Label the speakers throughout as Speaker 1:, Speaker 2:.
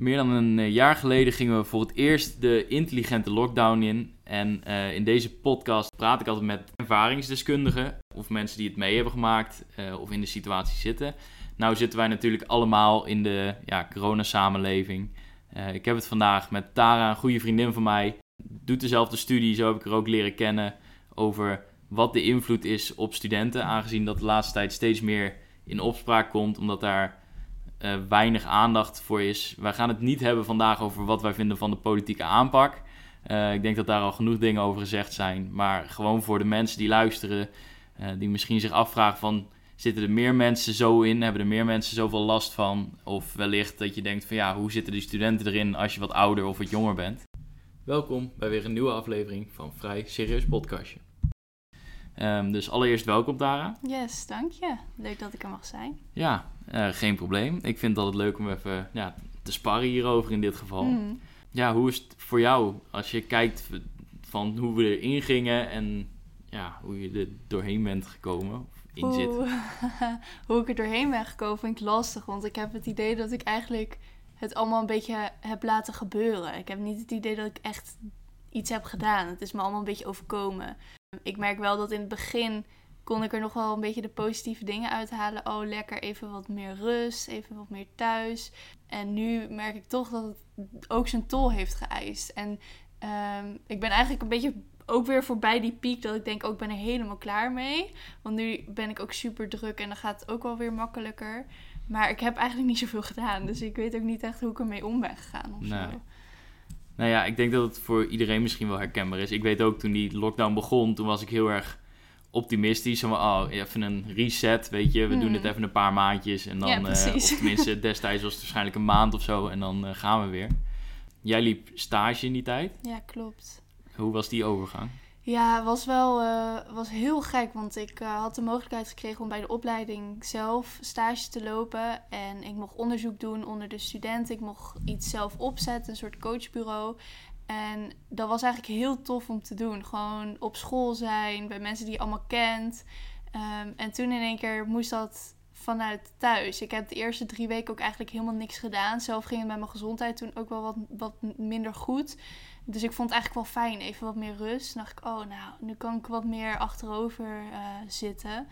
Speaker 1: Meer dan een eh, jaar geleden gingen we voor het eerst de intelligente lockdown in. En uh, in deze podcast praat ik altijd met ervaringsdeskundigen of mensen die het mee hebben gemaakt uh, of in de situatie zitten. Nou zitten wij natuurlijk allemaal in de ja, coronasamenleving. Uh, ik heb het vandaag met Tara, een goede vriendin van mij. Doet dezelfde studie, zo heb ik haar ook leren kennen. Over wat de invloed is op studenten. Aangezien dat de laatste tijd steeds meer in opspraak komt, omdat daar uh, weinig aandacht voor is. Wij gaan het niet hebben vandaag over wat wij vinden van de politieke aanpak. Uh, ik denk dat daar al genoeg dingen over gezegd zijn. Maar gewoon voor de mensen die luisteren, uh, die misschien zich afvragen van... Zitten er meer mensen zo in? Hebben er meer mensen zoveel last van? Of wellicht dat je denkt van ja, hoe zitten die studenten erin als je wat ouder of wat jonger bent? Welkom bij weer een nieuwe aflevering van Vrij Serieus Podcastje. Um, dus allereerst welkom Dara.
Speaker 2: Yes, dank je. Leuk dat ik er mag zijn.
Speaker 1: Ja, uh, geen probleem. Ik vind het altijd leuk om even ja, te sparren hierover in dit geval. Mm. Ja, hoe is het voor jou als je kijkt van hoe we erin gingen en ja, hoe je er doorheen bent gekomen? In zit?
Speaker 2: hoe ik er doorheen ben gekomen vind ik lastig, want ik heb het idee dat ik eigenlijk het allemaal een beetje heb laten gebeuren. Ik heb niet het idee dat ik echt iets heb gedaan. Het is me allemaal een beetje overkomen. Ik merk wel dat in het begin kon ik er nog wel een beetje de positieve dingen uithalen. Oh, lekker even wat meer rust, even wat meer thuis. En nu merk ik toch dat het ook zijn tol heeft geëist. En um, ik ben eigenlijk een beetje ook weer voorbij die piek dat ik denk, ook oh, ben er helemaal klaar mee. Want nu ben ik ook super druk en dan gaat het ook wel weer makkelijker. Maar ik heb eigenlijk niet zoveel gedaan. Dus ik weet ook niet echt hoe ik ermee om ben gegaan of nee. zo.
Speaker 1: Nou ja, ik denk dat het voor iedereen misschien wel herkenbaar is. Ik weet ook toen die lockdown begon, toen was ik heel erg optimistisch. Van, oh, even een reset, weet je. We doen het even een paar maandjes. En dan, ja, uh, of tenminste, destijds was het waarschijnlijk een maand of zo. En dan uh, gaan we weer. Jij liep stage in die tijd.
Speaker 2: Ja, klopt.
Speaker 1: Hoe was die overgang?
Speaker 2: Ja, was wel uh, was heel gek. Want ik had de mogelijkheid gekregen om bij de opleiding zelf stage te lopen. En ik mocht onderzoek doen onder de studenten. Ik mocht iets zelf opzetten, een soort coachbureau. En dat was eigenlijk heel tof om te doen. Gewoon op school zijn, bij mensen die je allemaal kent. Um, en toen in één keer moest dat vanuit thuis. Ik heb de eerste drie weken ook eigenlijk helemaal niks gedaan. Zelf ging het met mijn gezondheid toen ook wel wat, wat minder goed. Dus ik vond het eigenlijk wel fijn, even wat meer rust. Toen dacht ik, oh nou, nu kan ik wat meer achterover uh, zitten.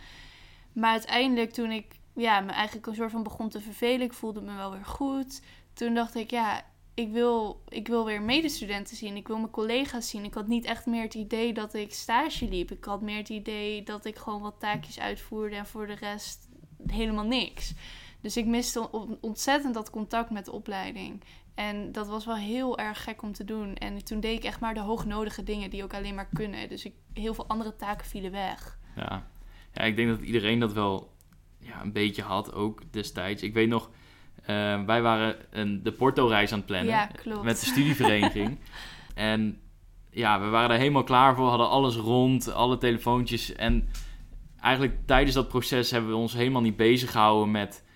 Speaker 2: Maar uiteindelijk toen ik ja, me eigenlijk een soort van begon te vervelen, ik voelde me wel weer goed. Toen dacht ik, ja, ik wil, ik wil weer medestudenten zien. Ik wil mijn collega's zien. Ik had niet echt meer het idee dat ik stage liep. Ik had meer het idee dat ik gewoon wat taakjes uitvoerde en voor de rest helemaal niks. Dus ik miste ontzettend dat contact met de opleiding. En dat was wel heel erg gek om te doen. En toen deed ik echt maar de hoognodige dingen die ook alleen maar kunnen. Dus ik, heel veel andere taken vielen weg.
Speaker 1: Ja, ja ik denk dat iedereen dat wel ja, een beetje had ook destijds. Ik weet nog, uh, wij waren een, de Porto-reis aan het plannen
Speaker 2: ja,
Speaker 1: met de studievereniging. en ja, we waren er helemaal klaar voor, hadden alles rond, alle telefoontjes. En eigenlijk tijdens dat proces hebben we ons helemaal niet bezig gehouden met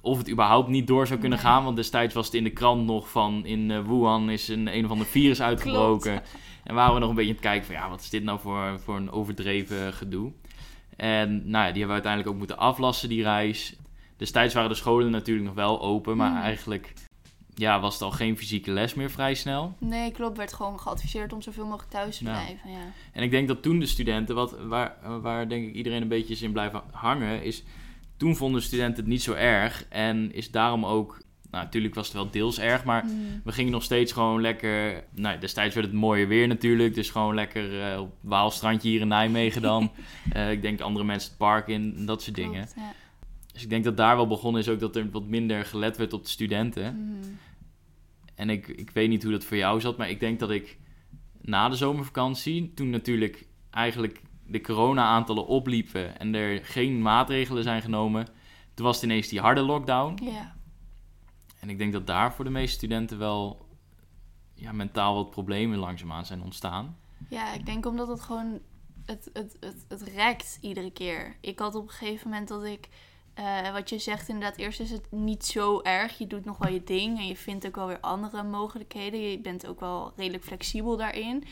Speaker 1: of het überhaupt niet door zou kunnen gaan. Want destijds was het in de krant nog van in uh, Wuhan is een een of ander virus uitgebroken. Klopt. En waren we nog een beetje aan het kijken van ja, wat is dit nou voor, voor een overdreven gedoe. En nou ja, die hebben we uiteindelijk ook moeten aflassen, die reis. Destijds waren de scholen natuurlijk nog wel open, maar mm. eigenlijk ja, was het al geen fysieke les meer vrij snel.
Speaker 2: Nee, klopt. Werd gewoon geadviseerd om zoveel mogelijk thuis te blijven. Ja.
Speaker 1: En ik denk dat toen de studenten, wat, waar, waar denk ik iedereen een beetje in blijven hangen, is toen vonden studenten het niet zo erg. En is daarom ook, nou natuurlijk was het wel deels erg, maar mm. we gingen nog steeds gewoon lekker, nou destijds werd het mooier weer natuurlijk, dus gewoon lekker uh, op Waalstrandje hier in Nijmegen dan. uh, ik denk andere mensen het park in, dat soort dingen. Ja. Dus ik denk dat daar wel begonnen is ook dat er wat minder gelet werd op de studenten. Mm. En ik, ik weet niet hoe dat voor jou zat, maar ik denk dat ik na de zomervakantie, toen natuurlijk eigenlijk de corona-aantallen opliepen en er geen maatregelen zijn genomen, toen was het ineens die harde lockdown.
Speaker 2: Ja.
Speaker 1: En ik denk dat daar voor de meeste studenten wel ja, mentaal wat problemen langzaamaan zijn ontstaan.
Speaker 2: Ja, ik denk omdat het gewoon het, het, het, het rekt iedere keer. Ik had op een gegeven moment dat ik uh, wat je zegt, inderdaad, eerst is het niet zo erg. Je doet nog wel je ding en je vindt ook wel weer andere mogelijkheden. Je bent ook wel redelijk flexibel daarin.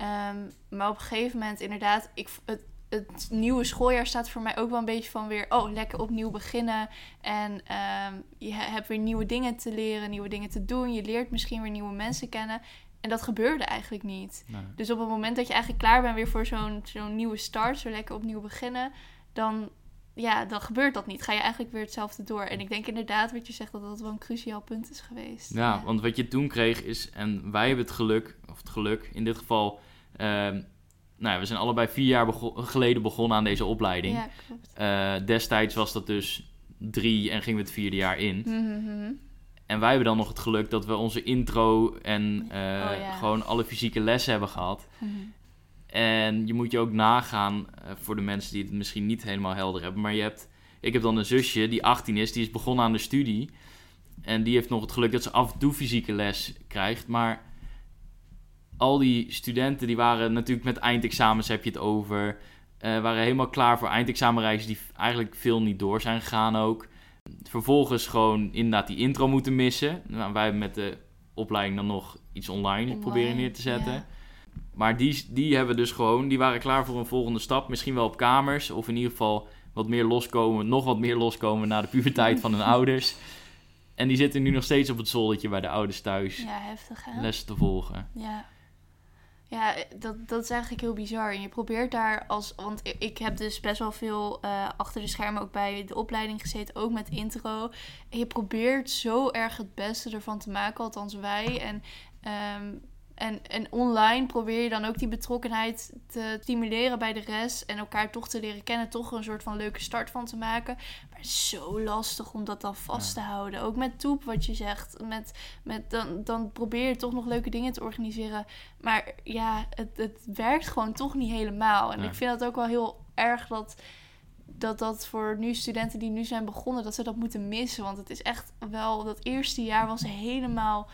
Speaker 2: Um, maar op een gegeven moment, inderdaad, ik, het, het nieuwe schooljaar staat voor mij ook wel een beetje van weer, oh, lekker opnieuw beginnen. En ehm, je hebt weer nieuwe dingen te leren, nieuwe dingen te doen. Je leert misschien weer nieuwe mensen kennen. En dat gebeurde eigenlijk niet.
Speaker 1: Nee.
Speaker 2: Dus op het moment dat je eigenlijk klaar bent weer voor zo'n zo'n nieuwe start, zo lekker opnieuw beginnen, dan, ja, dan gebeurt dat niet. Ga je eigenlijk weer hetzelfde door. En ik denk inderdaad, wat je zegt, dat dat wel een cruciaal punt is geweest.
Speaker 1: Ja, want wat je toen kreeg is, en wij hebben het geluk, of het geluk, in dit geval, ehm, nou ja, we zijn allebei vier jaar geleden begonnen aan deze opleiding.
Speaker 2: Ja, klopt.
Speaker 1: Eh, destijds was dat dus drie en gingen we het vierde jaar in.
Speaker 2: Mhm.
Speaker 1: En wij hebben dan nog het geluk dat we onze intro en eh,
Speaker 2: Oh, ja.
Speaker 1: gewoon alle fysieke lessen hebben gehad.
Speaker 2: Mhm.
Speaker 1: En je moet je ook nagaan, eh, voor de mensen die het misschien niet helemaal helder hebben, maar je hebt, ik heb dan een zusje die 18 is, die is begonnen aan de studie. En die heeft nog het geluk dat ze af en toe fysieke les krijgt. Maar al die studenten die waren natuurlijk met eindexamens heb je het over. eh, waren helemaal klaar voor eindexamenreizen die eigenlijk veel niet door zijn gegaan ook. Vervolgens gewoon inderdaad die intro moeten missen. Nou, wij hebben met de opleiding dan nog iets online,
Speaker 2: Online,
Speaker 1: proberen neer te zetten.
Speaker 2: ja.
Speaker 1: Maar die, die hebben dus gewoon, die waren klaar voor een volgende stap. Misschien wel op kamers. Of in ieder geval wat meer loskomen, nog wat meer loskomen na de puberteit van hun ouders. En die zitten nu nog steeds op het zoldertje bij de ouders thuis.
Speaker 2: Ja, heftig hè?
Speaker 1: Lessen te volgen.
Speaker 2: Ja. Ja, dat, dat is eigenlijk heel bizar. En je probeert daar als... Want ik, heb dus best wel veel eh, achter de schermen ook bij de opleiding gezeten. Ook met intro. En je probeert zo erg het beste ervan te maken. Althans wij. En, ehm, en, en online probeer je dan ook die betrokkenheid te stimuleren bij de rest. En elkaar toch te leren kennen. Toch een soort van leuke start van te maken. Maar het is zo lastig om dat dan vast te houden. Ook met Toep, wat je zegt. Met, met dan, dan probeer je toch nog leuke dingen te organiseren. Maar ja, het, het werkt gewoon toch niet helemaal. En ik vind dat ook wel heel erg dat, dat dat voor nu studenten die nu zijn begonnen, dat ze dat moeten missen. Want het is echt wel, dat eerste jaar was helemaal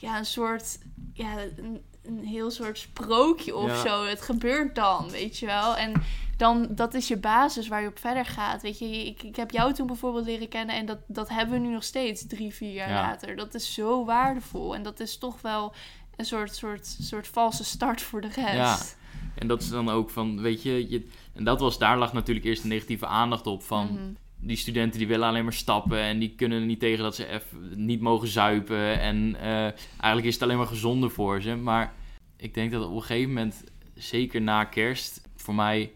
Speaker 2: ja, een soort, ja, een, een heel soort sprookje of
Speaker 1: Ja.
Speaker 2: zo. Het gebeurt dan, weet je wel. En dan, dat is je basis waar je op verder gaat. Weet je, ik, ik heb jou toen bijvoorbeeld leren kennen en dat, dat hebben we nu nog steeds drie, vier jaar
Speaker 1: Ja.
Speaker 2: later. Dat is zo waardevol. En dat is toch wel een soort, soort, soort valse start voor de rest.
Speaker 1: Ja. En dat is dan ook van, weet je, je en dat was, daar lag natuurlijk eerst de negatieve aandacht op van...
Speaker 2: Mhm.
Speaker 1: Die studenten die willen alleen maar stappen en die kunnen er niet tegen dat ze even niet mogen zuipen. En eh, eigenlijk is het alleen maar gezonder voor ze. Maar ik denk dat op een gegeven moment, zeker na kerst, voor mij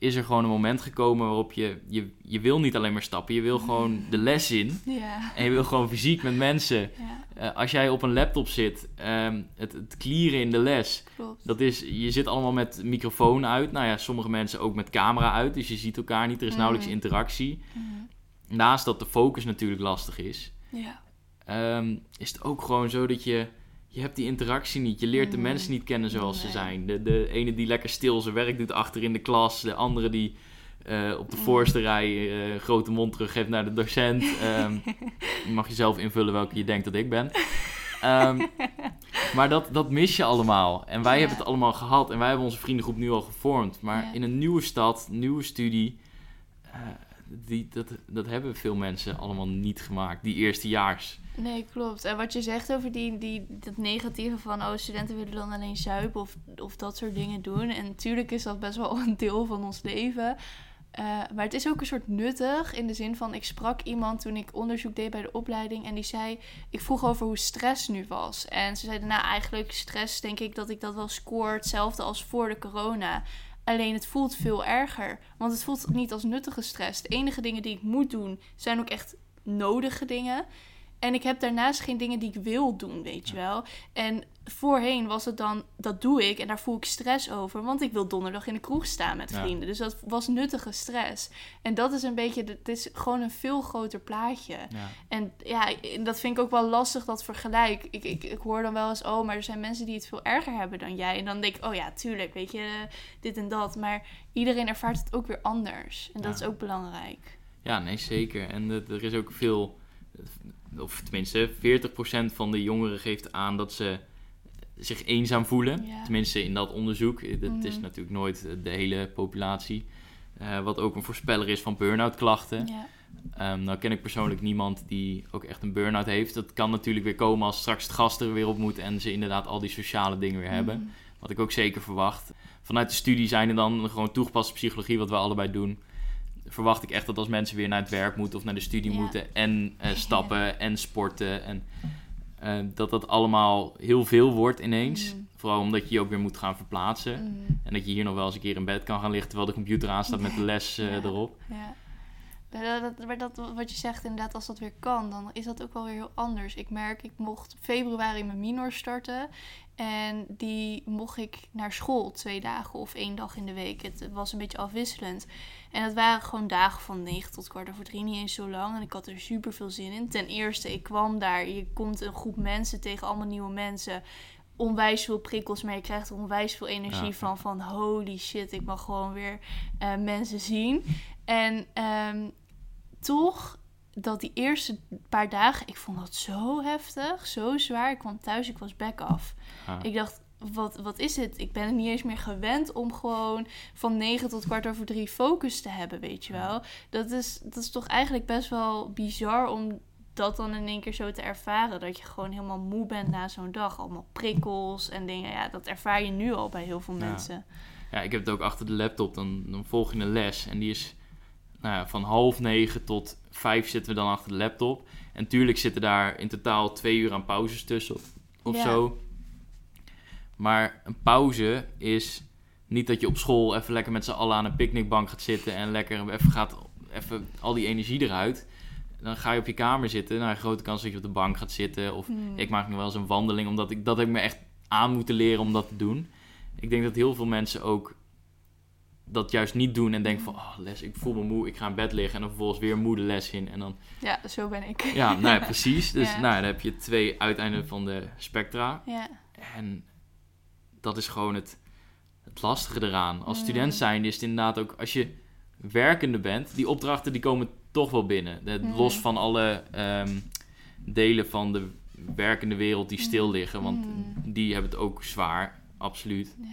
Speaker 1: is er gewoon een moment gekomen waarop je, je, je wil niet alleen maar stappen. Je wil gewoon de les in.
Speaker 2: Ja.
Speaker 1: En je wil gewoon fysiek met mensen.
Speaker 2: ja,
Speaker 1: Eh, als jij op een laptop zit, ehm, het, het klieren in de les,
Speaker 2: klopt.
Speaker 1: dat is, je zit allemaal met microfoon uit. Nou ja, sommige mensen ook met camera uit. Dus je ziet elkaar niet. Er is nauwelijks
Speaker 2: Mhm.
Speaker 1: interactie.
Speaker 2: Mhm.
Speaker 1: Naast dat de focus natuurlijk lastig is,
Speaker 2: Ja.
Speaker 1: ehm, is het ook gewoon zo dat je... Je hebt die interactie niet. Je leert de
Speaker 2: Mhm.
Speaker 1: mensen niet kennen zoals ze zijn. De, de ene die lekker stil zijn werk doet achter in de klas. De andere die eh, op de
Speaker 2: Mhm.
Speaker 1: voorste rij eh, grote mond teruggeeft naar de docent. Ehm, je mag je zelf invullen welke je denkt dat ik ben. Ehm, maar dat, dat mis je allemaal. En wij
Speaker 2: Ja.
Speaker 1: hebben het allemaal gehad. En wij hebben onze vriendengroep nu al gevormd. Maar
Speaker 2: Ja.
Speaker 1: in een nieuwe stad, nieuwe studie... eh, die, dat, dat hebben veel mensen allemaal niet gemaakt. Die eerstejaars.
Speaker 2: Nee, klopt. En wat je zegt over die, die, dat negatieve van... oh, studenten willen dan alleen zuipen of, of dat soort dingen doen. En natuurlijk is dat best wel een deel van ons leven. Eh, maar het is ook een soort nuttig in de zin van... ik sprak iemand toen ik onderzoek deed bij de opleiding... en die zei... ik vroeg over hoe stress nu was. En ze zeiden, nou eigenlijk stress denk ik dat ik dat wel scoor... hetzelfde als voor de corona... Alleen het voelt veel erger. Want het voelt niet als nuttige stress. De enige dingen die ik moet doen zijn ook echt nodige dingen. En ik heb daarnaast geen dingen die ik wil doen, weet je wel. En voorheen was het dan, dat doe ik en daar voel ik stress over. Want ik wil donderdag in de kroeg staan met
Speaker 1: Ja.
Speaker 2: vrienden. Dus dat was nuttige stress. En dat is een beetje, het is gewoon een veel groter plaatje.
Speaker 1: Ja.
Speaker 2: En ja, dat vind ik ook wel lastig, dat vergelijk. Ik, ik, ik hoor dan wel eens, oh, maar er zijn mensen die het veel erger hebben dan jij. En dan denk ik, oh ja, tuurlijk, weet je, dit en dat. Maar iedereen ervaart het ook weer anders. En dat
Speaker 1: Ja.
Speaker 2: is ook belangrijk.
Speaker 1: Ja, nee, zeker. En er is ook veel, of tenminste, 40% van de jongeren geeft aan dat ze zich eenzaam voelen. Tenminste, in dat onderzoek. Dat is
Speaker 2: Mhm.
Speaker 1: natuurlijk nooit eh, de hele populatie. Eh, wat ook een voorspeller is van burn-out klachten.
Speaker 2: Ja,
Speaker 1: Ehm, nou ken ik persoonlijk niemand die ook echt een burn-out heeft. Dat kan natuurlijk weer komen als straks het gast er weer op moet en ze inderdaad al die sociale dingen weer hebben.
Speaker 2: Mhm.
Speaker 1: Wat ik ook zeker verwacht. Vanuit de studie zijn er dan gewoon toegepaste psychologie, wat we allebei doen. Verwacht ik echt dat als mensen weer naar het werk moeten of naar de studie moeten en eh, stappen en sporten en eh, dat dat allemaal heel veel wordt ineens.
Speaker 2: Mhm.
Speaker 1: Vooral omdat je je ook weer moet gaan verplaatsen.
Speaker 2: Mm,
Speaker 1: En dat je hier nog wel eens een keer in bed kan gaan liggen terwijl de computer aanstaat met de les eh,
Speaker 2: Ja.
Speaker 1: erop.
Speaker 2: Dat, maar dat, wat je zegt, inderdaad, als dat weer kan, dan is dat ook wel weer heel anders. Ik merk, ik mocht februari mijn minor starten. En die mocht ik naar school twee dagen of één dag in de week. Het was een beetje afwisselend. En het waren gewoon dagen van negen tot kwart over drie, niet eens zo lang. En ik had er super veel zin in. Ten eerste, ik kwam daar. Je komt een groep mensen tegen, allemaal nieuwe mensen. Onwijs veel prikkels, maar je krijgt er onwijs veel energie
Speaker 1: Ja.
Speaker 2: van. Van holy shit, ik mag gewoon weer eh, mensen zien. En ehm, toch, dat die eerste paar dagen, ik vond dat zo heftig, zo zwaar. Ik kwam thuis, ik was back af.
Speaker 1: Ah.
Speaker 2: Ik dacht, wat, wat is het? Ik ben er niet eens meer gewend om gewoon van 9 tot kwart over drie focus te hebben, weet je wel. Dat is, dat is toch eigenlijk best wel bizar om dat dan in één keer zo te ervaren. Dat je gewoon helemaal moe bent na zo'n dag. Allemaal prikkels en dingen. Ja, dat ervaar je nu al bij heel veel
Speaker 1: Ja.
Speaker 2: mensen.
Speaker 1: Ja, ik heb het ook achter de laptop. Dan, dan volg je een les. En die is nou van half negen tot vijf zitten we dan achter de laptop. En tuurlijk zitten daar in totaal twee uur aan pauzes tussen of, of
Speaker 2: Ja.
Speaker 1: zo. Maar een pauze is niet dat je op school even lekker met z'n allen aan een picknickbank gaat zitten en lekker even gaat even al die energie eruit. Dan ga je op je kamer zitten. Nou, een grote kans dat je op de bank gaat zitten. Of
Speaker 2: Hmm.
Speaker 1: ik maak nog wel eens een wandeling, omdat ik dat heb ik me echt aan moeten leren om dat te doen. Ik denk dat heel veel mensen ook dat juist niet doen en denken van, oh, les, ik voel me moe, ik ga in bed liggen en dan vervolgens weer moe de les in. En dan,
Speaker 2: Ja, zo ben ik.
Speaker 1: ja, nou ja, precies. Dus
Speaker 2: Ja.
Speaker 1: nou, dan heb je twee uiteinden van de spectra.
Speaker 2: Ja.
Speaker 1: En dat is gewoon het, het lastige eraan. Als
Speaker 2: Mm.
Speaker 1: student zijnde is het inderdaad ook, als je werkende bent, die opdrachten die komen toch wel binnen. De-
Speaker 2: Mm.
Speaker 1: Los van alle ehm, delen van de werkende wereld die stil liggen, want
Speaker 2: Mm.
Speaker 1: die hebben het ook zwaar, absoluut.
Speaker 2: Ja.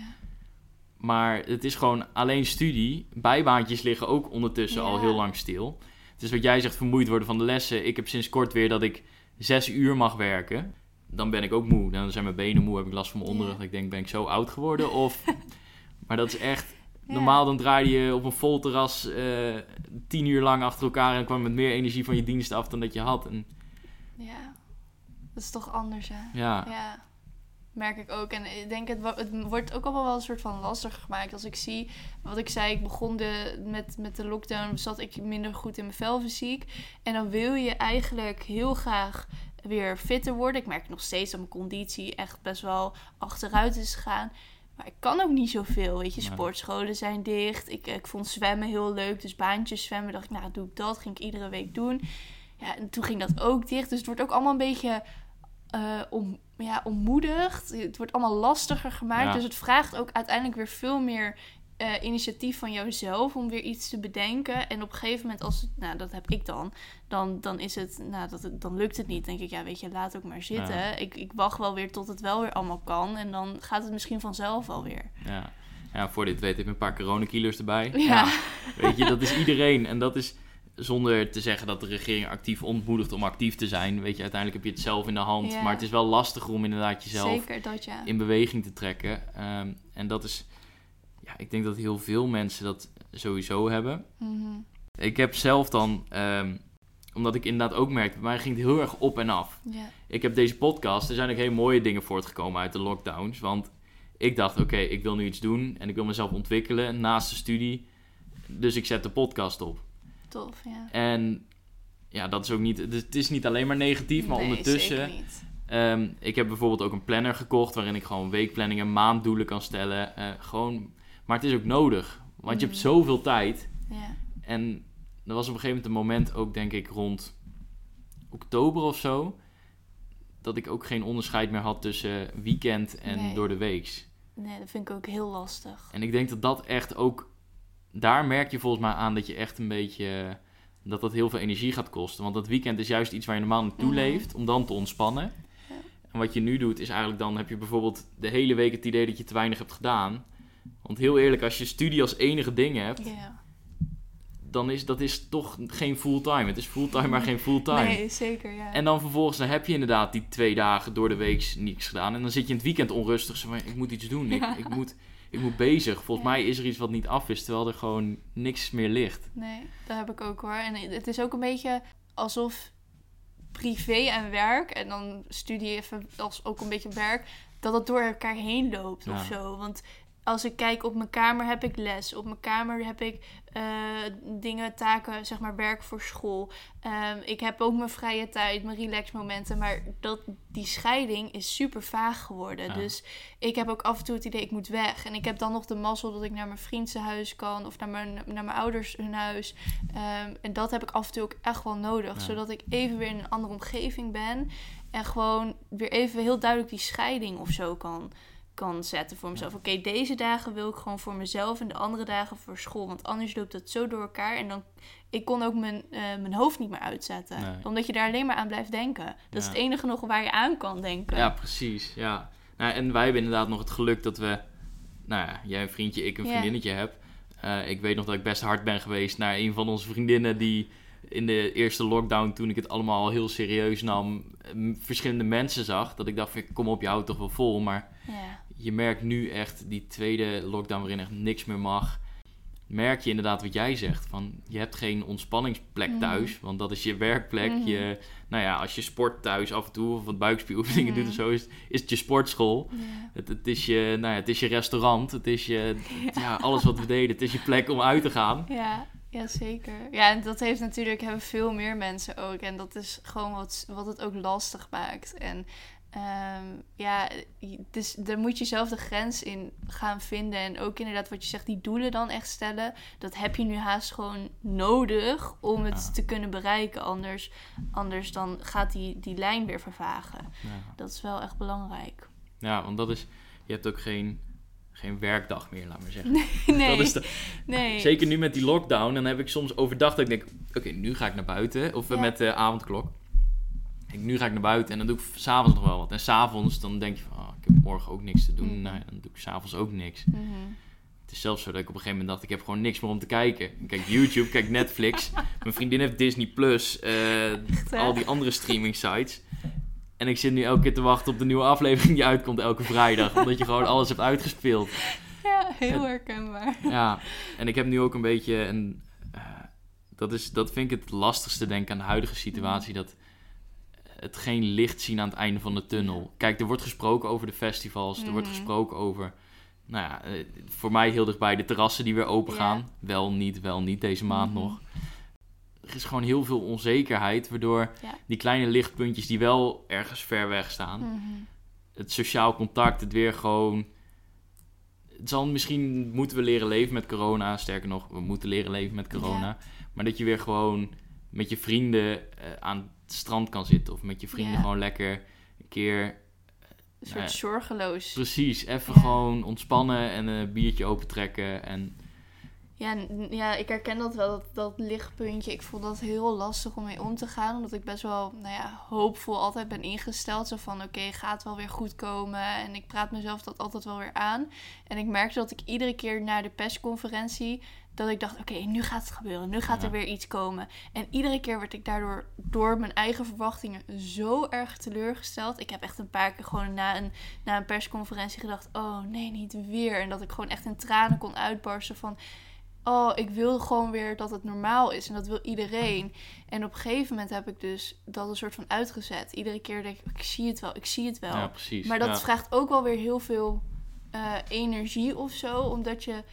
Speaker 1: Maar het is gewoon alleen studie. Bijbaantjes liggen ook ondertussen al heel lang stil. Dus wat jij zegt, vermoeid worden van de lessen. Ik heb sinds kort weer dat ik zes uur mag werken. Dan ben ik ook moe. Dan zijn mijn benen moe, heb ik last van mijn onderrug.
Speaker 2: Ja.
Speaker 1: Ik denk, ben ik zo oud geworden? Of... maar dat is echt...
Speaker 2: Ja.
Speaker 1: Normaal dan draai je op een vol terras eh, tien uur lang achter elkaar... en kwam met meer energie van je dienst af dan dat je had. En
Speaker 2: Ja. Dat is toch anders, hè?
Speaker 1: ja,
Speaker 2: Ja, merk ik ook. En ik denk, het, het wordt ook allemaal wel een soort van lastig gemaakt. Als ik zie, wat ik zei, ik begon de, met, met de lockdown, zat ik minder goed in mijn vel fysiek. En dan wil je eigenlijk heel graag weer fitter worden. Ik merk nog steeds dat mijn conditie echt best wel achteruit is gegaan. Maar ik kan ook niet zoveel, weet je. Sportscholen zijn dicht. Ik, ik vond zwemmen heel leuk, dus baantjes zwemmen. dacht ik, nou, doe ik dat. Ging ik iedere week doen. Ja, en toen ging dat ook dicht. Dus het wordt ook allemaal een beetje eh, om, ja, ontmoedigd. Het wordt allemaal lastiger gemaakt.
Speaker 1: Ja.
Speaker 2: Dus het vraagt ook uiteindelijk weer veel meer eh, initiatief van jouzelf om weer iets te bedenken. En op een gegeven moment, als het, nou dat heb ik dan, dan, dan is het, nou dat het, dan lukt het niet. Dan denk ik, ja, weet je, laat ook maar zitten.
Speaker 1: Ja.
Speaker 2: Ik, ik wacht wel weer tot het wel weer allemaal kan. En dan gaat het misschien vanzelf wel weer.
Speaker 1: ja. ja, voor dit weet heb ik een paar coronakilo's erbij.
Speaker 2: Ja.
Speaker 1: Weet je, dat is iedereen. En dat is zonder te zeggen dat de regering actief ontmoedigt om actief te zijn. Weet je, uiteindelijk heb je het zelf in de hand. Maar het is wel lastiger om inderdaad jezelf
Speaker 2: Zeker dat, ja.
Speaker 1: in beweging te trekken. Ehm, en dat is, ja, ik denk dat heel veel mensen dat sowieso hebben.
Speaker 2: Mhm.
Speaker 1: Ik heb zelf dan, ehm, omdat ik inderdaad ook merkte, bij mij ging het heel erg op en af.
Speaker 2: ja.
Speaker 1: Ik heb deze podcast, er zijn ook hele mooie dingen voortgekomen uit de lockdowns. Want ik dacht, oké, ik wil nu iets doen en ik wil mezelf ontwikkelen naast de studie. Dus ik zet de podcast op.
Speaker 2: Tof, ja.
Speaker 1: En ja, dat is ook niet, het is niet alleen maar negatief, maar
Speaker 2: Nee,
Speaker 1: ondertussen.
Speaker 2: zeker niet.
Speaker 1: Ehm, ik heb bijvoorbeeld ook een planner gekocht waarin ik gewoon weekplanningen, maanddoelen kan stellen. Eh, gewoon, maar het is ook nodig, want je hebt
Speaker 2: Mm.
Speaker 1: zoveel tijd.
Speaker 2: Ja.
Speaker 1: En er was op een gegeven moment een moment ook, denk ik, rond oktober of zo, dat ik ook geen onderscheid meer had tussen weekend en
Speaker 2: Nee.
Speaker 1: door de weeks.
Speaker 2: Nee, dat vind ik ook heel lastig.
Speaker 1: En ik denk dat dat echt ook, daar merk je volgens mij aan dat je echt een beetje, dat dat heel veel energie gaat kosten. Want dat weekend is juist iets waar je normaal naartoe
Speaker 2: Mhm.
Speaker 1: leeft, om dan te ontspannen.
Speaker 2: Ja.
Speaker 1: En wat je nu doet, is eigenlijk dan heb je bijvoorbeeld de hele week het idee dat je te weinig hebt gedaan. Want heel eerlijk, als je studie als enige ding hebt,
Speaker 2: Ja.
Speaker 1: Dan is dat is toch geen fulltime. Het is fulltime, maar geen fulltime.
Speaker 2: Nee, zeker, ja.
Speaker 1: En dan vervolgens dan heb je inderdaad die twee dagen door de week niks gedaan. En dan zit je in het weekend onrustig. Zo van, ik moet iets doen. Ik,
Speaker 2: Ja.
Speaker 1: ik, moet, ik moet bezig. Volgens
Speaker 2: Ja.
Speaker 1: mij is er iets wat niet af is, terwijl er gewoon niks meer ligt.
Speaker 2: Nee, dat heb ik ook hoor. En het is ook een beetje alsof privé en werk, en dan studie even als ook een beetje werk, dat het door elkaar heen loopt of
Speaker 1: Ja.
Speaker 2: zo. Want als ik kijk op mijn kamer heb ik les. Op mijn kamer heb ik eh, dingen, taken, zeg maar werk voor school. Ehm, ik heb ook mijn vrije tijd, mijn relaxmomenten. Maar dat, die scheiding is super vaag geworden.
Speaker 1: Ja.
Speaker 2: Dus ik heb ook af en toe het idee, ik moet weg. En ik heb dan nog de mazzel dat ik naar mijn vriend zijn huis kan. Of naar mijn, naar mijn ouders hun huis. Ehm, en dat heb ik af en toe ook echt wel nodig.
Speaker 1: Ja.
Speaker 2: Zodat ik even weer in een andere omgeving ben. En gewoon weer even heel duidelijk die scheiding of zo kan, kan zetten voor mezelf. Oké, deze dagen wil ik gewoon voor mezelf en de andere dagen voor school. Want anders loopt dat zo door elkaar. En dan, ik kon ook mijn, eh, mijn hoofd niet meer uitzetten.
Speaker 1: Nee.
Speaker 2: Omdat je daar alleen maar aan blijft denken. Dat is het enige nog waar je aan kan denken.
Speaker 1: Ja, precies. Ja. Nou, en wij hebben inderdaad nog het geluk dat we... Nou ja, jij een vriendje, ik een vriendinnetje heb. Eh, ik weet nog dat ik best hard ben geweest naar een van onze vriendinnen... die in de eerste lockdown, toen ik het allemaal heel serieus nam... verschillende mensen zag. Dat ik dacht, kom op, je houdt toch wel vol. Maar
Speaker 2: Ja.
Speaker 1: Je merkt nu echt die tweede lockdown waarin echt niks meer mag. Merk je inderdaad wat jij zegt. Van je hebt geen ontspanningsplek
Speaker 2: Mhm.
Speaker 1: thuis. Want dat is je werkplek.
Speaker 2: Mhm.
Speaker 1: Je, nou ja, als je sport thuis af en toe of wat buikspieroefeningen doet of zo, is, is het je sportschool.
Speaker 2: Ja.
Speaker 1: Het, het, is je, nou ja, het is je restaurant. Het is je, ja, alles wat we deden. Het is je plek om uit te gaan.
Speaker 2: Ja, ja, zeker. Ja, en dat heeft natuurlijk hebben veel meer mensen ook. En dat is gewoon wat, wat het ook lastig maakt. En ehm, ja, dus daar moet je zelf de grens in gaan vinden. En ook inderdaad wat je zegt, die doelen dan echt stellen. Dat heb je nu haast gewoon nodig om het te kunnen bereiken. Anders, anders dan gaat die, die lijn weer vervagen.
Speaker 1: Ja.
Speaker 2: Dat is wel echt belangrijk.
Speaker 1: ja, want dat is... Je hebt ook geen, geen werkdag meer, laat maar zeggen.
Speaker 2: Nee,
Speaker 1: Dat is de-
Speaker 2: nee.
Speaker 1: Zeker nu met die lockdown, dan heb ik soms overdag dat ik denk, oké, nu ga ik naar buiten. Of
Speaker 2: Ja.
Speaker 1: met de avondklok. Ik, nu ga ik naar buiten en dan doe ik s'avonds nog wel wat. En s'avonds dan denk je van, oh, ik heb morgen ook niks te doen.
Speaker 2: Mhm.
Speaker 1: Nou, dan doe ik s'avonds ook niks.
Speaker 2: Mhm.
Speaker 1: Het is zelfs zo dat ik op een gegeven moment dacht, ik heb gewoon niks meer om te kijken. Ik kijk YouTube, kijk Netflix. Mijn vriendin heeft Disney+, Plus, eh, al die andere streaming sites. En ik zit nu elke keer te wachten op de nieuwe aflevering die uitkomt elke vrijdag. omdat je gewoon alles hebt uitgespeeld.
Speaker 2: Ja, heel herkenbaar.
Speaker 1: Ja, en ik heb nu ook een beetje een. eh, dat, is, dat vind ik het lastigste, denk ik, aan de huidige situatie. Dat het geen licht zien aan het einde van de tunnel. Kijk, er wordt gesproken over de festivals. Er wordt
Speaker 2: Mhm.
Speaker 1: gesproken over. Nou ja, eh, voor mij heel dichtbij de terrassen die weer open gaan. Wel niet, wel niet deze maand
Speaker 2: Mhm.
Speaker 1: nog. Er is gewoon heel veel onzekerheid, waardoor die kleine lichtpuntjes die wel ergens ver weg staan,
Speaker 2: Mhm.
Speaker 1: het sociaal contact, het weer gewoon. Het zal misschien moeten we leren leven met corona. Sterker nog, we moeten leren leven met corona. Maar dat je weer gewoon met je vrienden eh, aan het strand kan zitten. Of met je vrienden gewoon lekker een keer.
Speaker 2: Een soort
Speaker 1: Nee.
Speaker 2: zorgeloos.
Speaker 1: Precies, even gewoon ontspannen en een biertje opentrekken. En
Speaker 2: Ja, ja, ik herken dat wel, dat, dat lichtpuntje. Ik vond dat heel lastig om mee om te gaan. Omdat ik best wel, nou ja, hoopvol altijd ben ingesteld. Zo van, oké, gaat wel weer goed komen. En ik praat mezelf dat altijd wel weer aan. En ik merkte dat ik iedere keer na de persconferentie... dat ik dacht, oké, nu gaat het gebeuren. Nu gaat
Speaker 1: Ja.
Speaker 2: er weer iets komen. En iedere keer werd ik daardoor door mijn eigen verwachtingen zo erg teleurgesteld. Ik heb echt een paar keer gewoon na een, na een persconferentie gedacht... oh nee, niet weer. En dat ik gewoon echt in tranen kon uitbarsten van oh, ik wil gewoon weer dat het normaal is. En dat wil iedereen. En op een gegeven moment heb ik dus dat een soort van uitgezet. Iedere keer denk ik, ik zie het wel, ik zie het wel.
Speaker 1: ja, precies.
Speaker 2: maar dat
Speaker 1: ja.
Speaker 2: vraagt ook wel weer heel veel eh, energie of zo. Omdat je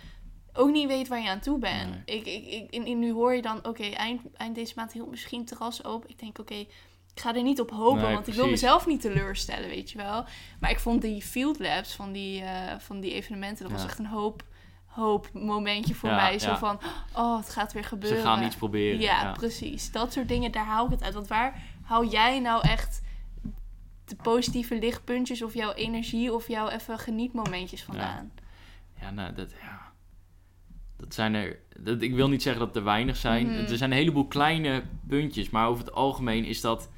Speaker 2: ook niet weet waar je aan toe bent.
Speaker 1: Nee.
Speaker 2: Ik, ik, ik, en nu hoor je dan, oké, eind, eind deze maand heel misschien terras open. Ik denk, oké, ik ga er niet op hopen,
Speaker 1: Nee,
Speaker 2: want ik wil mezelf niet teleurstellen, weet je wel. Maar ik vond die field labs van die, eh, van die evenementen, dat was echt een hoop, hoop momentje voor
Speaker 1: Ja,
Speaker 2: mij. Zo
Speaker 1: ja.
Speaker 2: van, oh, het gaat weer gebeuren.
Speaker 1: Ze gaan iets proberen.
Speaker 2: Ja,
Speaker 1: Ja,
Speaker 2: precies. Dat soort dingen, daar haal ik het uit. Want waar hou jij nou echt de positieve lichtpuntjes of jouw energie of jouw even genietmomentjes vandaan?
Speaker 1: Ja, nou, dat, ja. Dat zijn er. Dat, ik wil niet zeggen dat er weinig zijn.
Speaker 2: Mhm.
Speaker 1: Er zijn een heleboel kleine puntjes, maar over het algemeen is dat.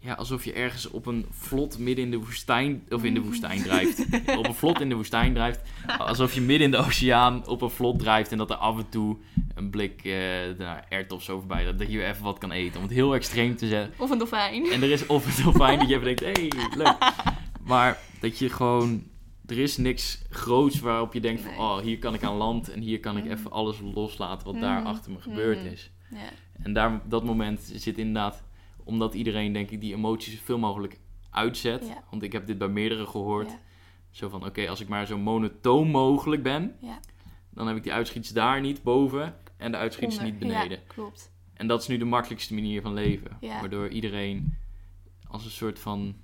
Speaker 1: Ja, alsof je ergens op een vlot midden in de woestijn. Of in de
Speaker 2: Mhm.
Speaker 1: woestijn drijft. op een vlot in de woestijn drijft. Alsof je midden in de oceaan op een vlot drijft. En dat er af en toe een blik uh, nou, erwt zo voorbij. Dat, dat je even wat kan eten. Om het heel extreem te zeggen.
Speaker 2: Of een dolfijn.
Speaker 1: En er is of een dolfijn dat je even denkt, hé, hey, leuk. Maar dat je gewoon... Er is niks groots waarop je denkt van... Oh, hier kan ik aan land en hier kan ik mm. even alles loslaten wat daar mm. achter me gebeurd mm. is. Ja. En daar, dat moment zit inderdaad... Omdat iedereen, denk ik, die emoties zoveel mogelijk uitzet. Want ik heb dit bij meerdere gehoord. Zo van, oké, als ik maar zo monotoon mogelijk ben... Dan heb ik die uitschieters daar niet boven en de uitschieters niet beneden.
Speaker 2: Ja, klopt.
Speaker 1: En dat is nu de makkelijkste manier van leven. Waardoor iedereen als een soort van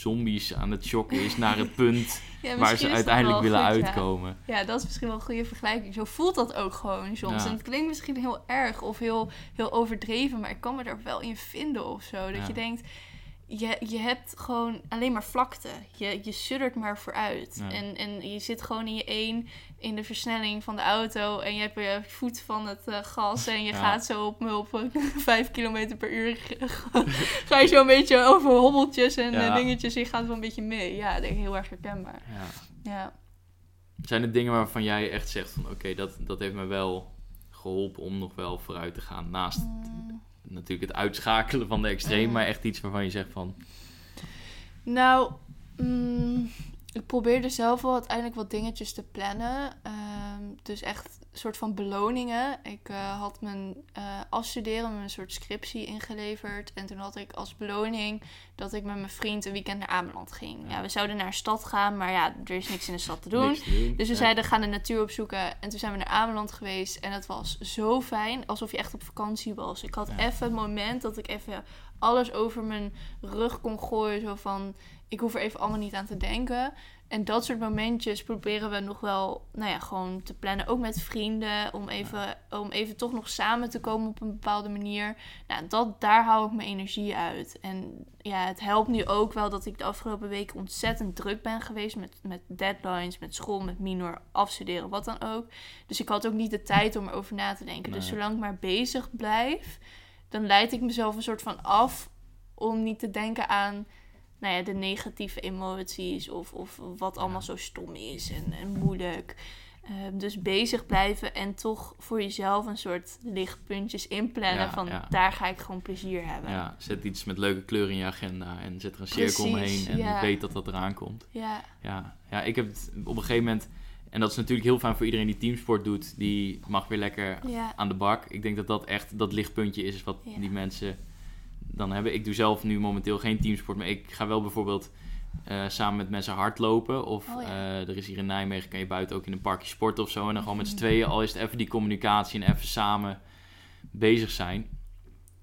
Speaker 1: zombies aan het shocken is naar het punt waar ze uiteindelijk willen uitkomen.
Speaker 2: Ja. dat is misschien wel een goede vergelijking. Zo voelt dat ook gewoon soms. En het klinkt misschien heel erg of heel, heel overdreven, maar ik kan me er wel in vinden of zo. Dat je denkt, je, je hebt gewoon alleen maar vlakte. Je, je suddert maar vooruit. En, en je zit gewoon in je één in de versnelling van de auto. En je hebt je voet van het uh, gas. En je gaat zo op, op 5 km per uur. ga je zo een beetje over hobbeltjes en eh, dingetjes. En je gaat wel een beetje mee. Ja, dat is heel erg herkenbaar. Ja. ja.
Speaker 1: Zijn er dingen waarvan jij echt zegt van oké, dat, dat heeft me wel geholpen om nog wel vooruit te gaan. Naast mm natuurlijk het uitschakelen van de extreem, maar echt iets waarvan je zegt van.
Speaker 2: Nou, mm, ik probeerde zelf wel uiteindelijk wat dingetjes te plannen. Ehm, dus echt soort van beloningen. Ik uh, had mijn uh, afstuderen, mijn soort scriptie ingeleverd. En toen had ik als beloning dat ik met mijn vriend een weekend naar Ameland ging. Ja. we zouden naar een stad gaan, maar ja, er is niks in de stad te doen. Dus we zeiden, gaan de natuur opzoeken. En toen zijn we naar Ameland geweest. En het was zo fijn, alsof je echt op vakantie was. Ik had even het moment dat ik even alles over mijn rug kon gooien. Zo van, ik hoef er even allemaal niet aan te denken. En dat soort momentjes proberen we nog wel, nou ja, gewoon te plannen. Ook met vrienden, om even, om even toch nog samen te komen op een bepaalde manier. Nou, dat, daar hou ik mijn energie uit. En ja, het helpt nu ook wel dat ik de afgelopen weken ontzettend druk ben geweest met, met deadlines, met school, met minor, afstuderen, wat dan ook. Dus ik had ook niet de tijd om erover na te denken. Dus zolang ik maar bezig blijf, dan leid ik mezelf een soort van af om niet te denken aan nou ja, de negatieve emoties of, of wat allemaal zo stom is en, en moeilijk. Ehm, dus bezig blijven en toch voor jezelf een soort lichtpuntjes inplannen van daar ga ik gewoon plezier hebben.
Speaker 1: Ja, zet iets met leuke kleur in je agenda en zet er een cirkel omheen en weet dat dat eraan komt. Ja. Ja, ja ik heb het op een gegeven moment, en dat is natuurlijk heel fijn voor iedereen die teamsport doet, die mag weer lekker aan de bak. Ik denk dat dat echt dat lichtpuntje is wat die mensen dan hebben. Ik doe zelf nu momenteel geen teamsport, maar ik ga wel bijvoorbeeld uh, samen met mensen hardlopen. Of oh, uh, er is hier in Nijmegen, kan je buiten ook in een parkje sporten of zo. En dan gewoon met z'n tweeën, al is het even die communicatie en even samen bezig zijn.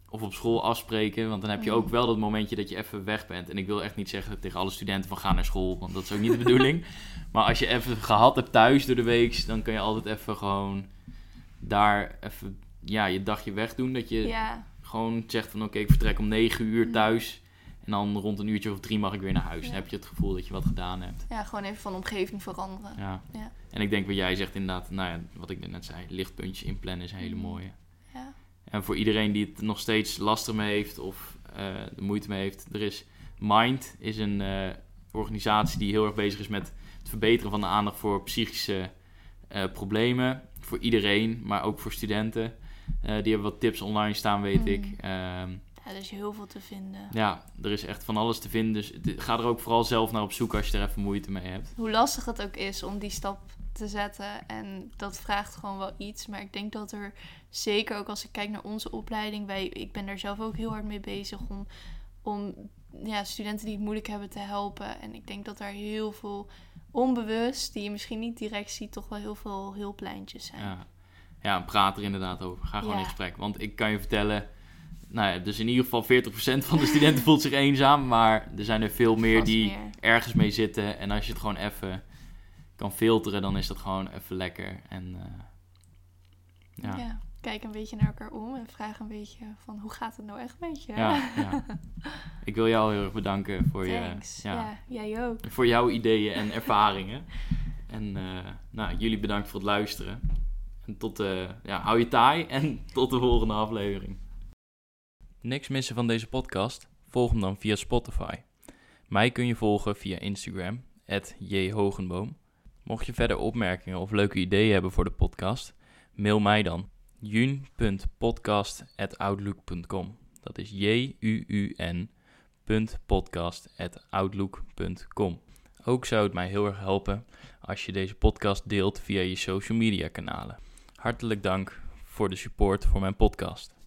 Speaker 1: Of op school afspreken, want dan heb je ook wel dat momentje dat je even weg bent. En ik wil echt niet zeggen tegen alle studenten van ga naar school, want dat is ook niet de bedoeling. Maar als je even gehad hebt thuis door de week, dan kan je altijd even gewoon daar even ja, je dagje wegdoen. Dat je ja gewoon zegt van oké, ik vertrek om 9 uur mm. thuis. En dan rond een uurtje of drie mag ik weer naar huis. Dan heb je het gevoel dat je wat gedaan hebt.
Speaker 2: Ja, gewoon even van omgeving veranderen. Ja.
Speaker 1: ja. En ik denk wat jij zegt inderdaad, nou ja, wat ik net zei, lichtpuntjes inplannen is een hele mm. mooie. Ja. En voor iedereen die het nog steeds lastig mee heeft of uh, de moeite mee heeft, er is Mind, is een uh, organisatie die heel erg bezig is met het verbeteren van de aandacht voor psychische uh, problemen. Voor iedereen, maar ook voor studenten. Eh, die hebben wat tips online staan, weet ik. Um,
Speaker 2: ja, er is heel veel te vinden.
Speaker 1: Ja, er is echt van alles te vinden. Dus ga er ook vooral zelf naar op zoek als je er even moeite mee hebt.
Speaker 2: Hoe lastig het ook is om die stap te zetten. En dat vraagt gewoon wel iets. Maar ik denk dat er zeker ook als ik kijk naar onze opleiding. Wij, ik ben daar zelf ook heel hard mee bezig om, om ja, studenten die het moeilijk hebben te helpen. En ik denk dat daar heel veel onbewust, die je misschien niet direct ziet, toch wel heel veel hulplijntjes zijn.
Speaker 1: Ja ja, praat er inderdaad over. Ga gewoon in gesprek. Want ik kan je vertellen, nou ja, dus in ieder geval 40% van de studenten voelt zich eenzaam. Maar er zijn er veel meer die ergens mee zitten. En als je het gewoon even kan filteren, dan is dat gewoon even lekker. En
Speaker 2: uh, ja. ja. Kijk een beetje naar elkaar om en vraag een beetje van hoe gaat het nou echt met je?
Speaker 1: Ja, ja. Ik wil jou heel erg bedanken voor
Speaker 2: Thanks.
Speaker 1: je.
Speaker 2: Ja, jij ook.
Speaker 1: Voor jouw ideeën en ervaringen. En uh, nou, jullie bedankt voor het luisteren. En tot, uh, ja, hou je taai en tot de volgende aflevering. Niks missen van deze podcast? Volg hem dan via Spotify. Mij kun je volgen via Instagram, jhogenboom. Mocht je verder opmerkingen of leuke ideeën hebben voor de podcast, Mail mij dan jun.podcast.outlook.com. Dat is j-u-u-n podcast.outlook.com. Ook zou het mij heel erg helpen als je deze podcast deelt via je social media kanalen. Hartelijk dank voor de support voor mijn podcast.